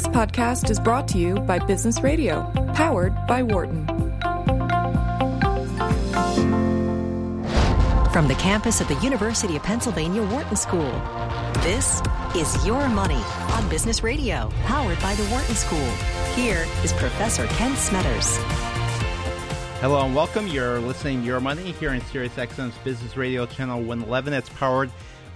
This podcast is brought to you by Business Radio, powered by Wharton. From the campus of the University of Pennsylvania Wharton School, this is Your Money on Business Radio, powered by the Wharton School. Here is Professor Kent Smetters. Hello and welcome. You're listening to Your Money here in Sirius XM's Business Radio Channel 111. It's powered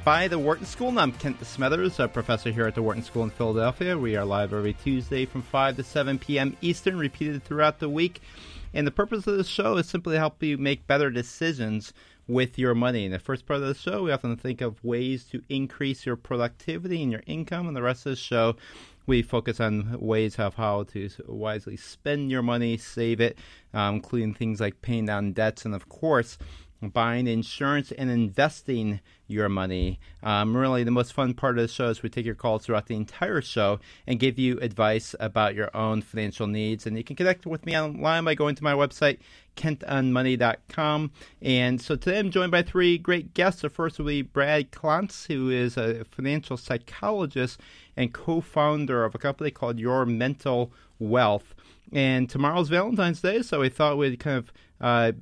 by the Wharton School. And I'm Kent Smetters, a professor here at the Wharton School in Philadelphia. We are live every Tuesday from 5 to 7 p.m. Eastern, repeated throughout the week. And the purpose of the show is simply to help you make better decisions with your money. In the first part of the show, we often think of ways to increase your productivity and your income. And the rest of the show, we focus on ways of how to wisely spend your money, save it, um, including things like paying down debts, and of course, buying insurance and investing your money. Um, really, the most fun part of the show is we take your calls throughout the entire show and give you advice about your own financial needs. And you can connect with me online by going to my website, kentonmoney.com. And so today I'm joined by three great guests. The first will be Brad Klontz, who is a financial psychologist and co founder of a company called Your Mental Wealth. And tomorrow's Valentine's Day, so we thought we'd kind of uh,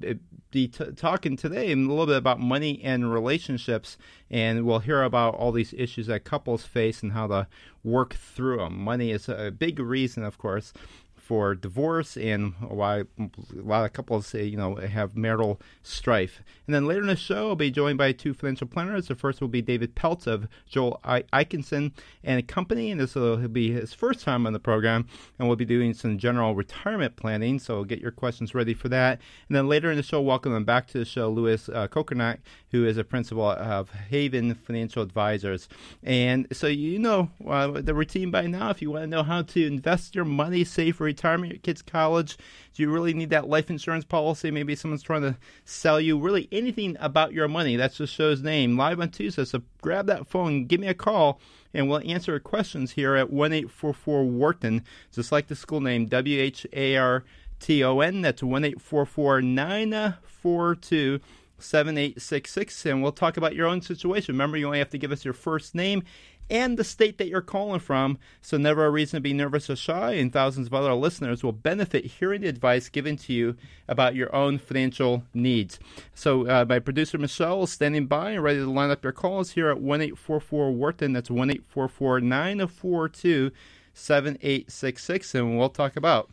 be t- talking today a little bit about money and relationships, and we'll hear about all these issues that couples face and how to work through them. Money is a big reason, of course, for divorce and why a lot of couples say, you know, have marital strife. And then later in the show, I'll be joined by two financial planners. The first will be David Peltz of Joel Isaacson and a company, and this will be his first time on the program, and we'll be doing some general retirement planning, so get your questions ready for that. And then later in the show, welcome back to the show, Louis uh, Kokernak, who is a principal of Haven Financial Advisors. And so you know uh, the routine by now. If you want to know how to invest your money, for retirement, your kids' college, do you really need that life insurance policy? Maybe someone's trying to sell you really anything about your money. That's the show's name, live on Tuesday. So grab that phone, give me a call, and we'll answer questions here at 1 844 Wharton, just like the school name, W H A R T O N. That's 1 844 942 7866 and we'll talk about your own situation. Remember, you only have to give us your first name and the state that you're calling from, so never a reason to be nervous or shy, and thousands of other listeners will benefit hearing the advice given to you about your own financial needs. So, uh, my producer Michelle is standing by and ready to line up your calls here at 1 844 Wharton. That's 1 844 942 7866, and we'll talk about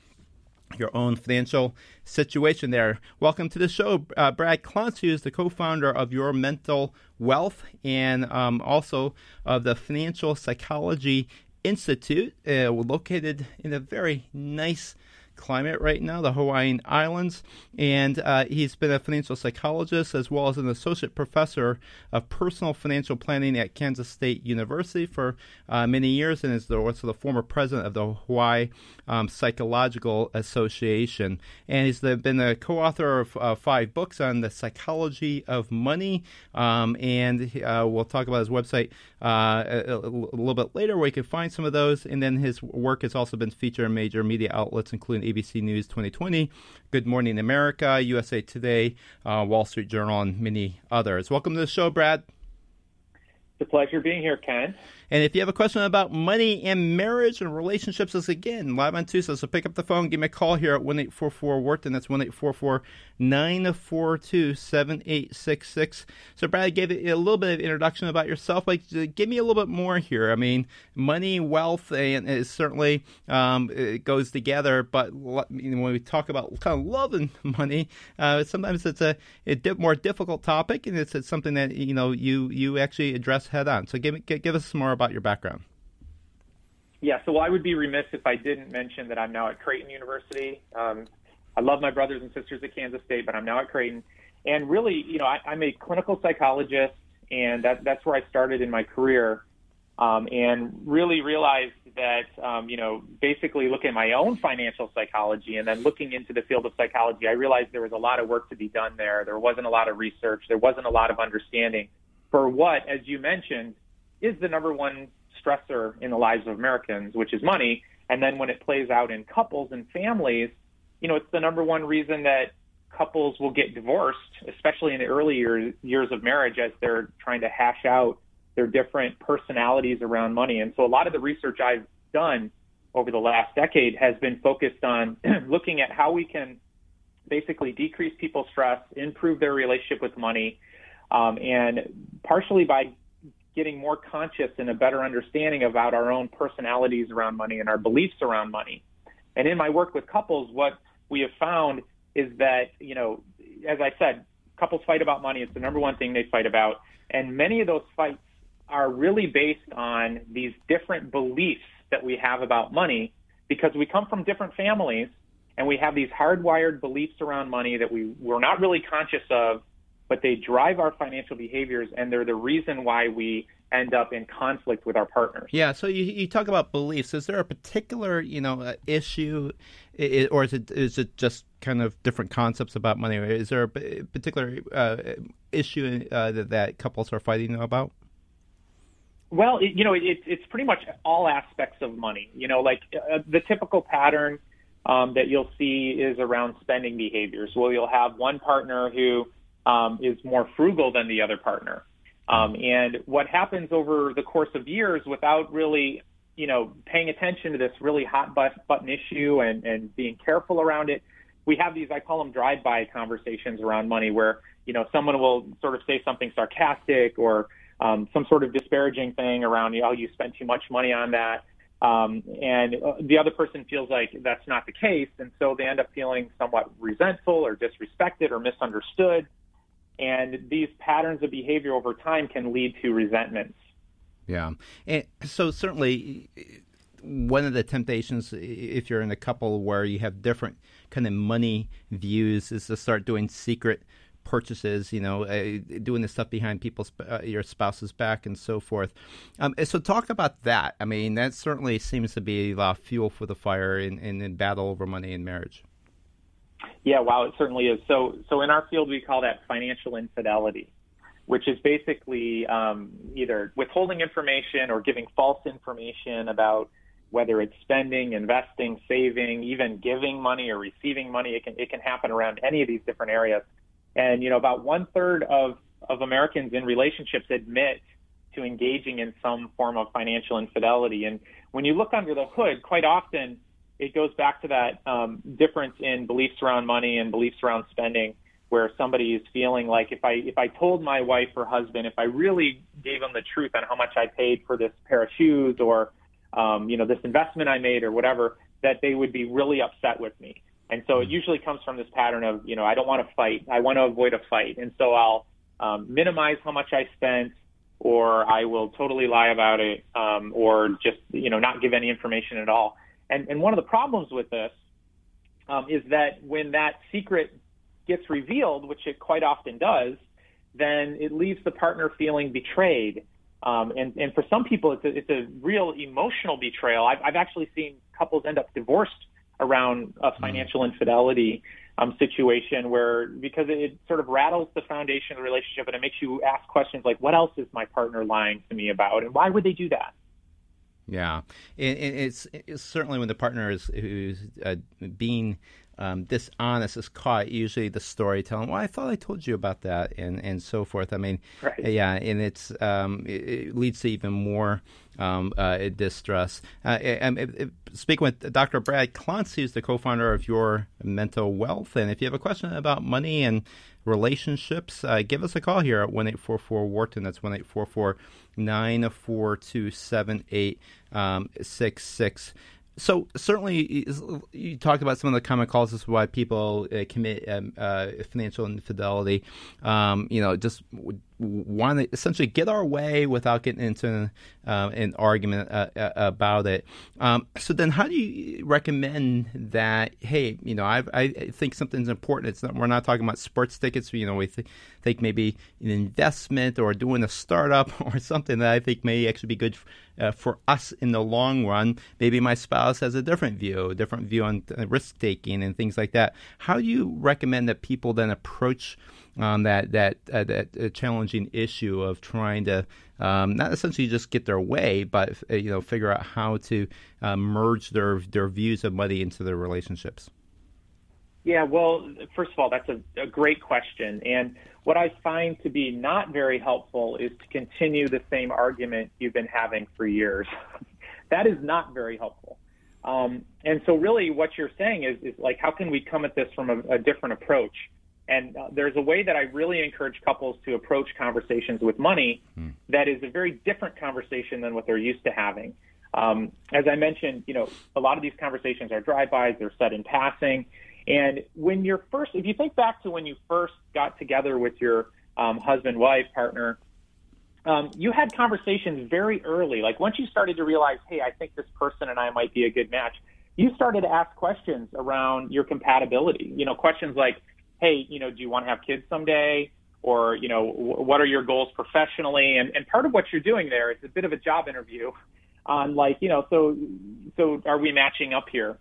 your own financial situation there. Welcome to the show, uh, Brad Klontz, who is the co-founder of Your Mental Wealth and um, also of the Financial Psychology Institute, uh, located in a very nice climate right now, the Hawaiian Islands. And uh, he's been a financial psychologist as well as an associate professor of personal financial planning at Kansas State University for uh, many years and is the, also the former president of the Hawaii um, Psychological Association. And he's the, been the co author of uh, five books on the psychology of money. Um, and uh, we'll talk about his website uh, a, a, little bit later where you can find some of those. And then his work has also been featured in major media outlets, including ABC News 2020, Good Morning America, USA Today, uh, Wall Street Journal, and many others. Welcome to the show, Brad. It's a pleasure being here, Ken. And if you have a question about money and marriage and relationships, as again, live on Tuesday, so pick up the phone, give me a call here at 1 844 Wharton. That's 1 844 942 7866. So, Brad gave it a little bit of introduction about yourself. Like, give me a little bit more here. I mean, money, wealth, and is certainly um, it goes together. But when we talk about kind of love and money, uh, sometimes it's a, a more difficult topic, and it's, it's, something that you know you you actually address head on. So, give give us some more about your background. Yeah, so I would be remiss if I didn't mention that I'm now at Creighton University. Um, I love my brothers and sisters at Kansas State, but I'm now at Creighton. And really, you know, I, I'm a clinical psychologist, and that, that's where I started in my career. Um, and really realized that, um, you know, basically looking at my own financial psychology and then looking into the field of psychology, I realized there was a lot of work to be done there. There wasn't a lot of research. There wasn't a lot of understanding for what, as you mentioned, is the number one stressor in the lives of Americans, which is money. And then when it plays out in couples and families, you know, it's the number one reason that couples will get divorced, especially in the early years, years of marriage as they're trying to hash out their different personalities around money. And so a lot of the research I've done over the last decade has been focused on looking at how we can basically decrease people's stress, improve their relationship with money, um, and partially by getting more conscious and a better understanding about our own personalities around money and our beliefs around money. And in my work with couples, what we have found is that, you know, as I said, couples fight about money. It's the number one thing they fight about. And many of those fights are really based on these different beliefs that we have about money because we come from different families and we have these hardwired beliefs around money that we, we're not really conscious of, but they drive our financial behaviors and they're the reason why we end up in conflict with our partners. Yeah. So you, you talk about beliefs. Is there a particular you know uh, issue, or is it is it just kind of different concepts about money? Is there a particular uh, issue uh, that, that couples are fighting about? Well, it, you know, it, it's pretty much all aspects of money. You know, like uh, the typical pattern um, that you'll see is around spending behaviors. Well, you'll have one partner who um, is more frugal than the other partner. Um, and what happens over the course of years without really, you know, paying attention to this really hot button issue and, and being careful around it, we have these, I call them drive-by conversations around money where, you know, someone will sort of say something sarcastic or um, some sort of disparaging thing around, you know, you spend too much money on that. Um, and uh, the other person feels like that's not the case. And so they end up feeling somewhat resentful or disrespected or misunderstood. And these patterns of behavior over time can lead to resentments. Yeah. And so certainly one of the temptations if you're in a couple where you have different kind of money views is to start doing secret purchases, you know, uh, doing the stuff behind people's uh, your spouse's back and so forth. Um, so talk about that. I mean, that certainly seems to be a lot of fuel for the fire in, in, in battle over money in marriage. Yeah, wow, it certainly is. So, so in our field, we call that financial infidelity, which is basically um, either withholding information or giving false information about whether it's spending, investing, saving, even giving money or receiving money. It can it can happen around any of these different areas. And you know, about one third of of Americans in relationships admit to engaging in some form of financial infidelity. And when you look under the hood, quite often it goes back to that um, difference in beliefs around money and beliefs around spending, where somebody is feeling like if I if I told my wife or husband, if I really gave them the truth on how much I paid for this pair of shoes or um, you know this investment I made or whatever, that they would be really upset with me. And so it mm-hmm. usually comes from this pattern of, you know, I don't want to fight. I want to avoid a fight. And so I'll um, minimize how much I spent or I will totally lie about it um, or just, you know, not give any information at all. And, and one of the problems with this um, is that when that secret gets revealed, which it quite often does, then it leaves the partner feeling betrayed. Um, and, and for some people, it's a, it's a real emotional betrayal. I've, I've actually seen couples end up divorced around a mm-hmm. financial infidelity um, situation where because it sort of rattles the foundation of the relationship and it makes you ask questions like, what else is my partner lying to me about, and why would they do that? Yeah, and, it's, it's, certainly when the partner is who's uh, being um, dishonest is caught usually the storytelling well i thought i told you about that and, and so forth i mean right. yeah and it's um, it, it, leads to even more um, uh, distrust uh, and, and, speaking with dr brad klontz who's the co-founder of your mental wealth and if you have a question about money and relationships uh, give us a call here at 1844 wharton that's one eight four four nine four two seven eight um, six six so certainly you talked about some of the common causes why people uh, commit um, uh, financial infidelity. Um, you know, just want to essentially get our way without getting into uh, an argument uh, uh, about it. Um, so then, how do you recommend that? Hey, you know, I, I think something's important. It's not, we're not talking about sports tickets. You know, we th- think maybe an investment or doing a startup or something that I think may actually be good. Uh, for us in the long run, maybe my spouse has a different view, a different view on risk taking and things like that. How do you recommend that people then approach um, that that uh, that uh, challenging issue of trying to um, not essentially just get their way, but uh, you know figure out how to uh, merge their their views of money into their relationships. Yeah, well, first of all, that's a, a great question, and what I find to be not very helpful is to continue the same argument you've been having for years. that is not very helpful. Um, and so, really, what you're saying is, is like, how can we come at this from a, a different approach? And uh, there's a way that I really encourage couples to approach conversations with money hmm. that is a very different conversation than what they're used to having. Um, as I mentioned, you know, a lot of these conversations are drive-bys; they're said in passing. And when you're first, if you think back to when you first got together with your um, husband, wife, partner, um, you had conversations very early. Like once you started to realize, hey, I think this person and I might be a good match, you started to ask questions around your compatibility. You know, questions like, hey, you know, do you want to have kids someday? Or, you know, w- what are your goals professionally? And, and part of what you're doing there is a bit of a job interview on like, you know, so, so are we matching up here?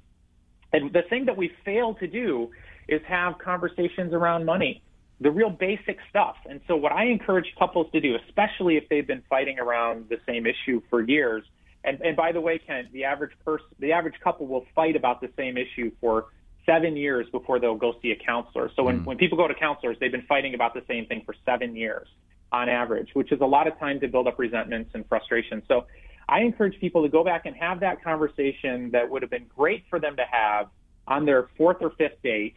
And the thing that we fail to do is have conversations around money the real basic stuff. And so what I encourage couples to do, especially if they've been fighting around the same issue for years, and, and by the way, Kent, the average person, the average couple will fight about the same issue for seven years before they'll go see a counselor. So when, mm. when people go to counselors, they've been fighting about the same thing for seven years on average, which is a lot of time to build up resentments and frustration. So I encourage people to go back and have that conversation that would have been great for them to have on their fourth or fifth date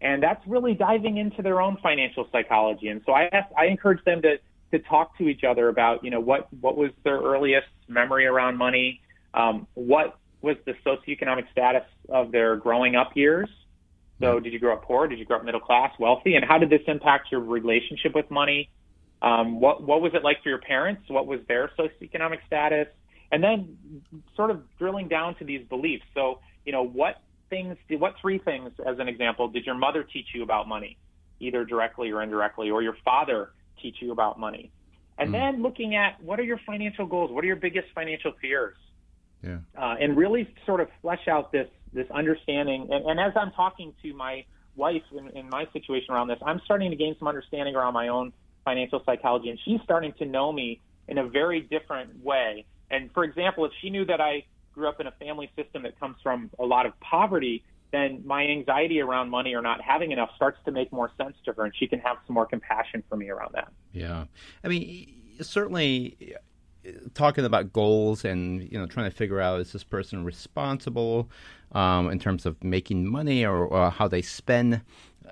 and that's really diving into their own financial psychology. And so I ask, I encourage them to to talk to each other about you know what what was their earliest memory around money, um, what was the socioeconomic status of their growing up years. So did you grow up poor? Did you grow up middle class, wealthy? And how did this impact your relationship with money? Um, what what was it like for your parents? What was their socioeconomic status? And then sort of drilling down to these beliefs. So you know what things, what three things, as an example, did your mother teach you about money, either directly or indirectly, or your father teach you about money? And mm. then looking at what are your financial goals? What are your biggest financial fears? Yeah. Uh, and really sort of flesh out this this understanding. And, and as I'm talking to my wife in, in my situation around this, I'm starting to gain some understanding around my own financial psychology, and she's starting to know me in a very different way. And for example, if she knew that I grew up in a family system that comes from a lot of poverty, then my anxiety around money or not having enough starts to make more sense to her, and she can have some more compassion for me around that. Yeah, I mean, certainly talking about goals and you know trying to figure out is this person responsible um, in terms of making money or, or how they spend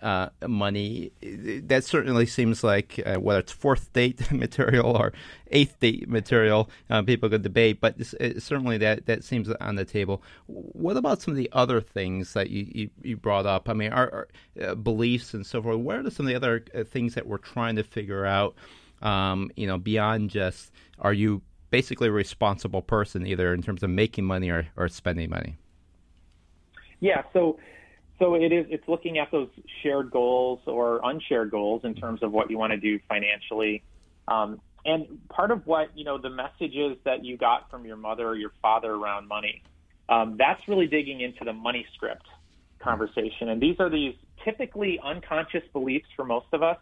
uh, money. That certainly seems like uh, whether it's fourth date material or eighth date material, uh, people could debate, but certainly that, that seems on the table. What about some of the other things that you, you, you brought up? I mean, our, our uh, beliefs and so forth. What are some of the other uh, things that we're trying to figure out? Um, you know, beyond just are you basically a responsible person, either in terms of making money or, or spending money? Yeah. So so it is. It's looking at those shared goals or unshared goals in terms of what you want to do financially. Um, and part of what you know the messages that you got from your mother or your father around money, um, that's really digging into the money script conversation. And these are these typically unconscious beliefs for most of us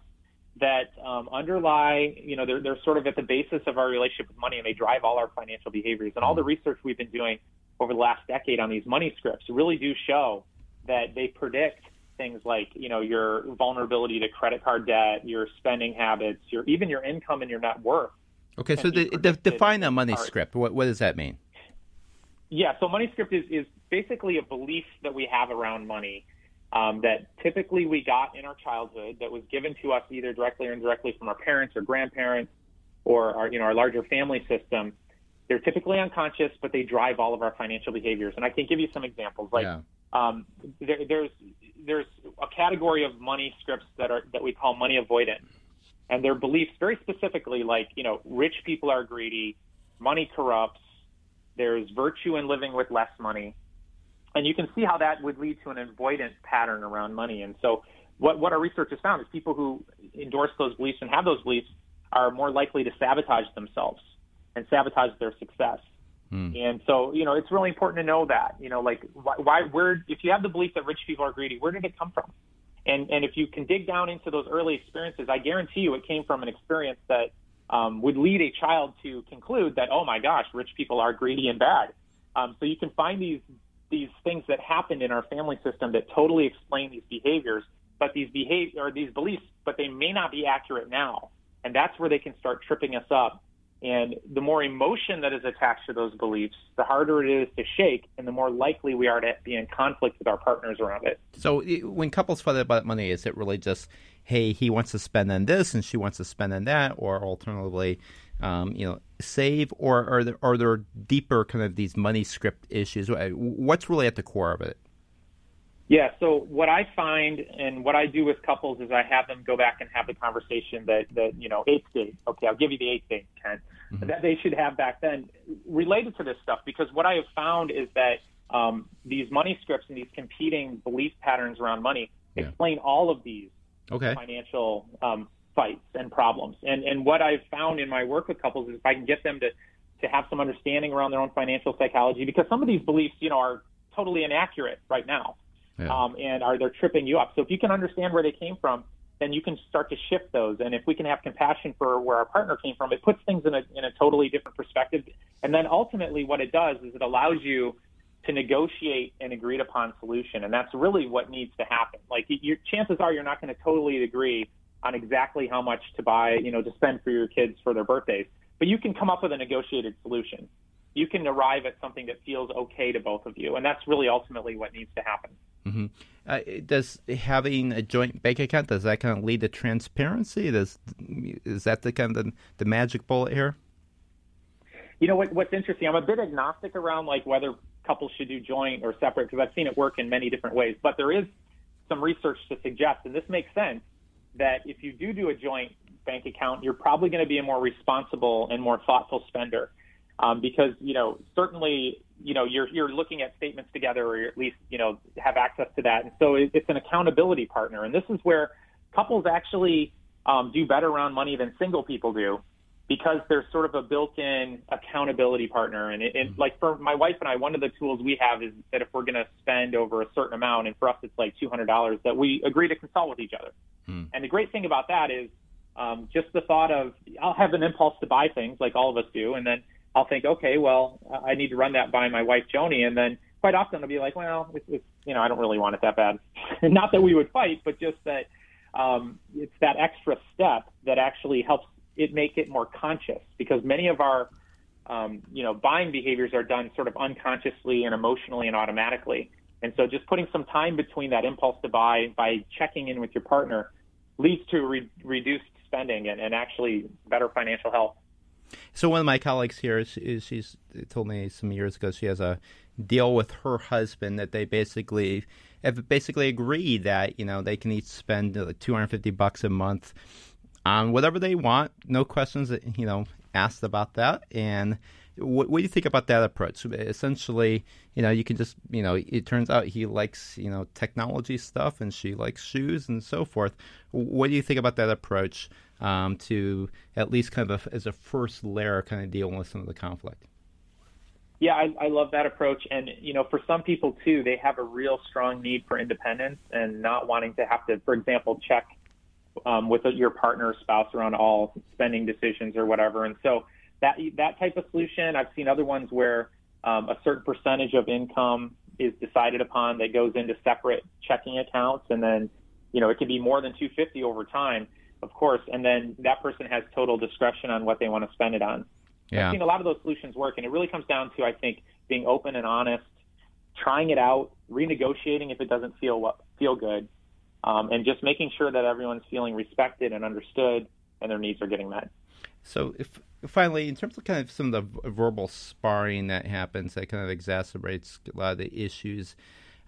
that um, underlie, you know, they're, they're sort of at the basis of our relationship with money and they drive all our financial behaviors. And all the research we've been doing over the last decade on these money scripts really do show that they predict things like you know your vulnerability to credit card debt, your spending habits, your even your income and your net worth. Okay, so the, the, define a money script. What what does that mean? Yeah, so money script is is basically a belief that we have around money um, that typically we got in our childhood that was given to us either directly or indirectly from our parents or grandparents or our you know our larger family system. They're typically unconscious, but they drive all of our financial behaviors. And I can give you some examples. Like yeah um, there, there's there's a category of money scripts that are that we call money avoidant, and their beliefs very specifically like you know rich people are greedy, money corrupts, there's virtue in living with less money, and you can see how that would lead to an avoidance pattern around money. And so what what our research has found is people who endorse those beliefs and have those beliefs are more likely to sabotage themselves and sabotage their success. Mm. And so, you know, it's really important to know that, you know, like why, why, where, if you have the belief that rich people are greedy, where did it come from? And, and if you can dig down into those early experiences, I guarantee you it came from an experience that um, would lead a child to conclude that, oh my gosh, rich people are greedy and bad. Um, so you can find these, these things that happened in our family system that totally explain these behaviors, but these behavior or these beliefs, but they may not be accurate now. And that's where they can start tripping us up And the more emotion that is attached to those beliefs, the harder it is to shake, and the more likely we are to be in conflict with our partners around it. So, when couples fight about money, is it really just, hey, he wants to spend on this and she wants to spend on that, or alternatively, um, you know, save, or are there, are there deeper kind of these money script issues? What's really at the core of it? Yeah. So what I find and what I do with couples is I have them go back and have the conversation that that you know eighth date. Okay, I'll give you the eighth date, Ken. Mm-hmm. That they should have back then related to this stuff because what I have found is that um, these money scripts and these competing belief patterns around money yeah. explain all of these okay. financial um, fights and problems. And and what I've found in my work with couples is if I can get them to to have some understanding around their own financial psychology because some of these beliefs you know are totally inaccurate right now yeah. um, and are they're tripping you up? So if you can understand where they came from, then you can start to shift those. And if we can have compassion for where our partner came from, it puts things in a in a totally different perspective. And then ultimately, what it does is it allows you to negotiate an agreed upon solution, and that's really what needs to happen. Like your chances are you're not going to totally agree on exactly how much to buy, you know, to spend for your kids for their birthdays, but you can come up with a negotiated solution. You can arrive at something that feels okay to both of you, and that's really ultimately what needs to happen. Mm-hmm. Uh, does having a joint bank account does that kind of lead to transparency? Does is that the kind of the, the magic bullet here? You know what, what's interesting? I'm a bit agnostic around like whether couples should do joint or separate because I've seen it work in many different ways. But there is some research to suggest, and this makes sense, that if you do do a joint bank account, you're probably going to be a more responsible and more thoughtful spender. Um, because you know certainly you know you're you're looking at statements together or at least you know have access to that. And so it, it's an accountability partner. And this is where couples actually um, do better around money than single people do because there's sort of a built-in accountability partner and it, it mm-hmm. like for my wife and I one of the tools we have is that if we're going to spend over a certain amount and for us it's like $200 that we agree to consult with each other mm. and the great thing about that is um, just the thought of I'll have an impulse to buy things like all of us do and then I'll think, okay, well, I need to run that by my wife Joni, and then quite often I'll be like, well, it's, it's you know, I don't really want it that bad. Not that we would fight, but just that um, it's that extra step that actually helps it make it more conscious because many of our um, you know buying behaviors are done sort of unconsciously and emotionally and automatically. And so just putting some time between that impulse to buy by checking in with your partner leads to re- reduced spending and, and actually better financial health. So one of my colleagues here is, is she's told me some years ago she has a deal with her husband that they basically have basically agreed that you know they can each spend 250 bucks a month on whatever they want, no questions you know asked about that. And what, what do you think about that approach? Essentially, you know, you can just you know it turns out he likes you know technology stuff and she likes shoes and so forth. What do you think about that approach? um, to at least kind of a, as a first layer kind of dealing with some of the conflict. Yeah, I, I love that approach. And, you know, for some people too, they have a real strong need for independence and not wanting to have to, for example, check um, with your partner or spouse around all spending decisions or whatever. And so that, that type of solution, I've seen other ones where um, a certain percentage of income is decided upon that goes into separate checking accounts. And then, you know, it can be more than 250 over time of course, and then that person has total discretion on what they want to spend it on. Yeah. I've seen a lot of those solutions work, and it really comes down to I think being open and honest, trying it out, renegotiating if it doesn't feel what feel good, um, and just making sure that everyone's feeling respected and understood, and their needs are getting met. So, if finally, in terms of kind of some of the verbal sparring that happens, that kind of exacerbates a lot of the issues.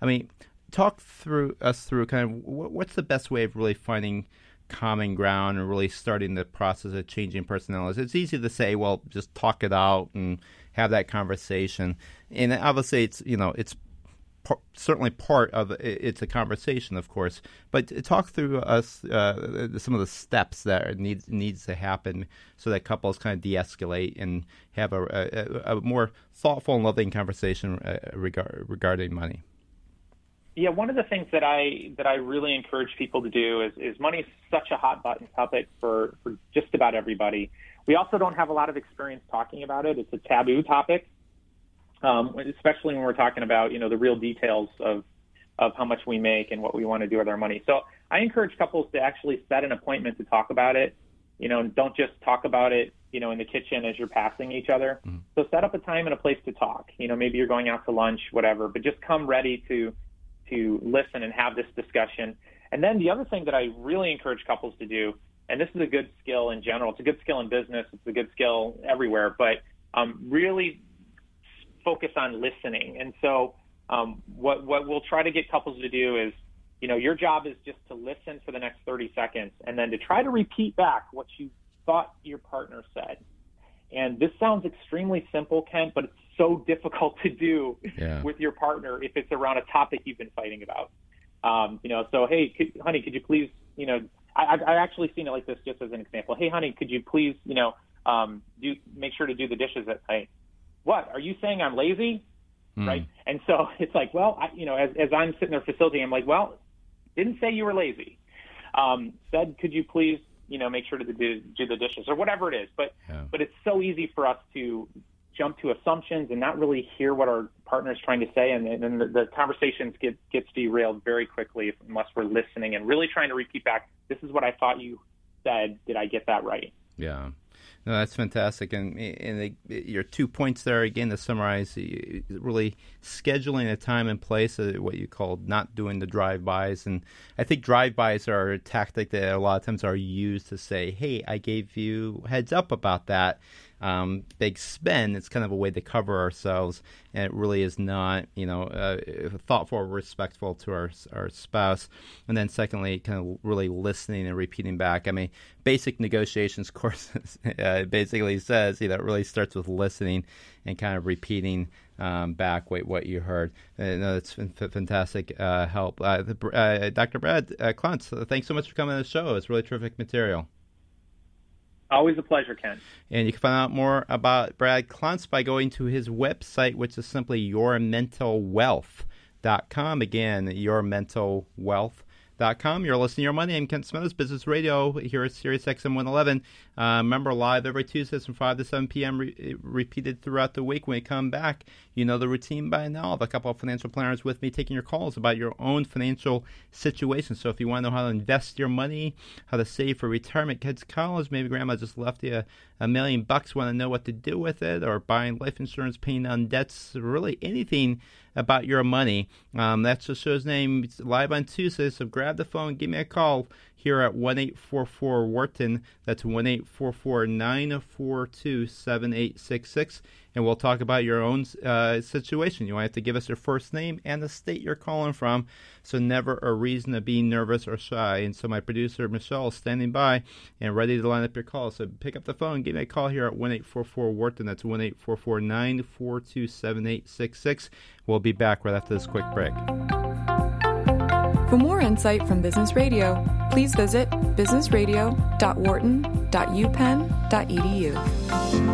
I mean, talk through us through kind of what's the best way of really finding common ground and really starting the process of changing personalities. It's easy to say, well, just talk it out and have that conversation. And obviously, it's you know, it's par- certainly part of it's a conversation, of course. But talk through us uh, some of the steps that needs needs to happen so that couples kind of de-escalate and have a, a, a more thoughtful and loving conversation uh, regard, regarding money. Yeah, one of the things that I that I really encourage people to do is is money is such a hot button topic for for just about everybody. We also don't have a lot of experience talking about it. It's a taboo topic, um, especially when we're talking about you know the real details of of how much we make and what we want to do with our money. So I encourage couples to actually set an appointment to talk about it. You know, don't just talk about it you know, in the kitchen as you're passing each other. Mm-hmm. So set up a time and a place to talk. You know, maybe you're going out to lunch, whatever, but just come ready to to listen and have this discussion. And then the other thing that I really encourage couples to do, and this is a good skill in general, it's a good skill in business, it's a good skill everywhere, but um, really focus on listening. And so um, what what we'll try to get couples to do is, you know, your job is just to listen for the next 30 seconds and then to try to repeat back what you thought your partner said. And this sounds extremely simple, Kent, but it's so difficult to do yeah. with your partner if it's around a topic you've been fighting about. Um, you know, so hey, could, honey, could you please, you know, I, I've actually seen it like this just as an example. Hey, honey, could you please, you know, um, do make sure to do the dishes at night. What are you saying? I'm lazy, mm. right? And so it's like, well, I, you know, as, as I'm sitting there facilitating, I'm like, well, didn't say you were lazy. Um, said, could you please, you know, make sure to do, do the dishes or whatever it is. But yeah. but it's so easy for us to jump to assumptions and not really hear what our partner is trying to say, and, and the, the conversations get gets derailed very quickly unless we're listening and really trying to repeat back. This is what I thought you said. Did I get that right? Yeah. No, that's fantastic. And, and the, your two points there, again, to summarize, really scheduling a time and place, uh, what you called not doing the drive-bys. And I think drive-bys are a tactic that a lot of times are used to say, hey, I gave you heads up about that um, big spend. It's kind of a way to cover ourselves, and it really is not, you know, uh, thoughtful or respectful to our our spouse. And then secondly, kind of really listening and repeating back. I mean, basic negotiations courses uh, basically says, you know, it really starts with listening and kind of repeating um, back what, what you heard. Uh, no, it's fantastic uh, help. Uh, the, uh, Dr. Brad uh, Klontz, thanks so much for coming on the show. It's really terrific material. Always a pleasure, Ken. And you can find out more about Brad Klontz by going to his website, which is simply yourmentalwealth.com. Again, yourmentalwealth.com Com. You're listening to Your Money. I'm Kent Smetters, Business Radio here at Sirius XM 111. Uh, remember, live every Tuesday from 5 to 7 p.m., re- repeated throughout the week. When we come back, you know the routine by now. I have a couple of financial planners with me taking your calls about your own financial situation. So if you want to know how to invest your money, how to save for retirement, kids' college, maybe grandma just left you a, a million bucks, want to know what to do with it, or buying life insurance, paying down debts, really anything about your money. Um, that's the show's name. It's live on Tuesday, so grab the phone, give me a call here at 1 844 Wharton. That's 1 844 942 7866 and we'll talk about your own uh, situation. You have to give us your first name and the state you're calling from, so never a reason to be nervous or shy. And so my producer Michelle is standing by and ready to line up your call. So pick up the phone, give me a call here at one eight four four Wharton. That's one eight four four nine four two seven eight six six. We'll be back right after this quick break. For more insight from Business Radio, please visit businessradio.wharton.upenn.edu.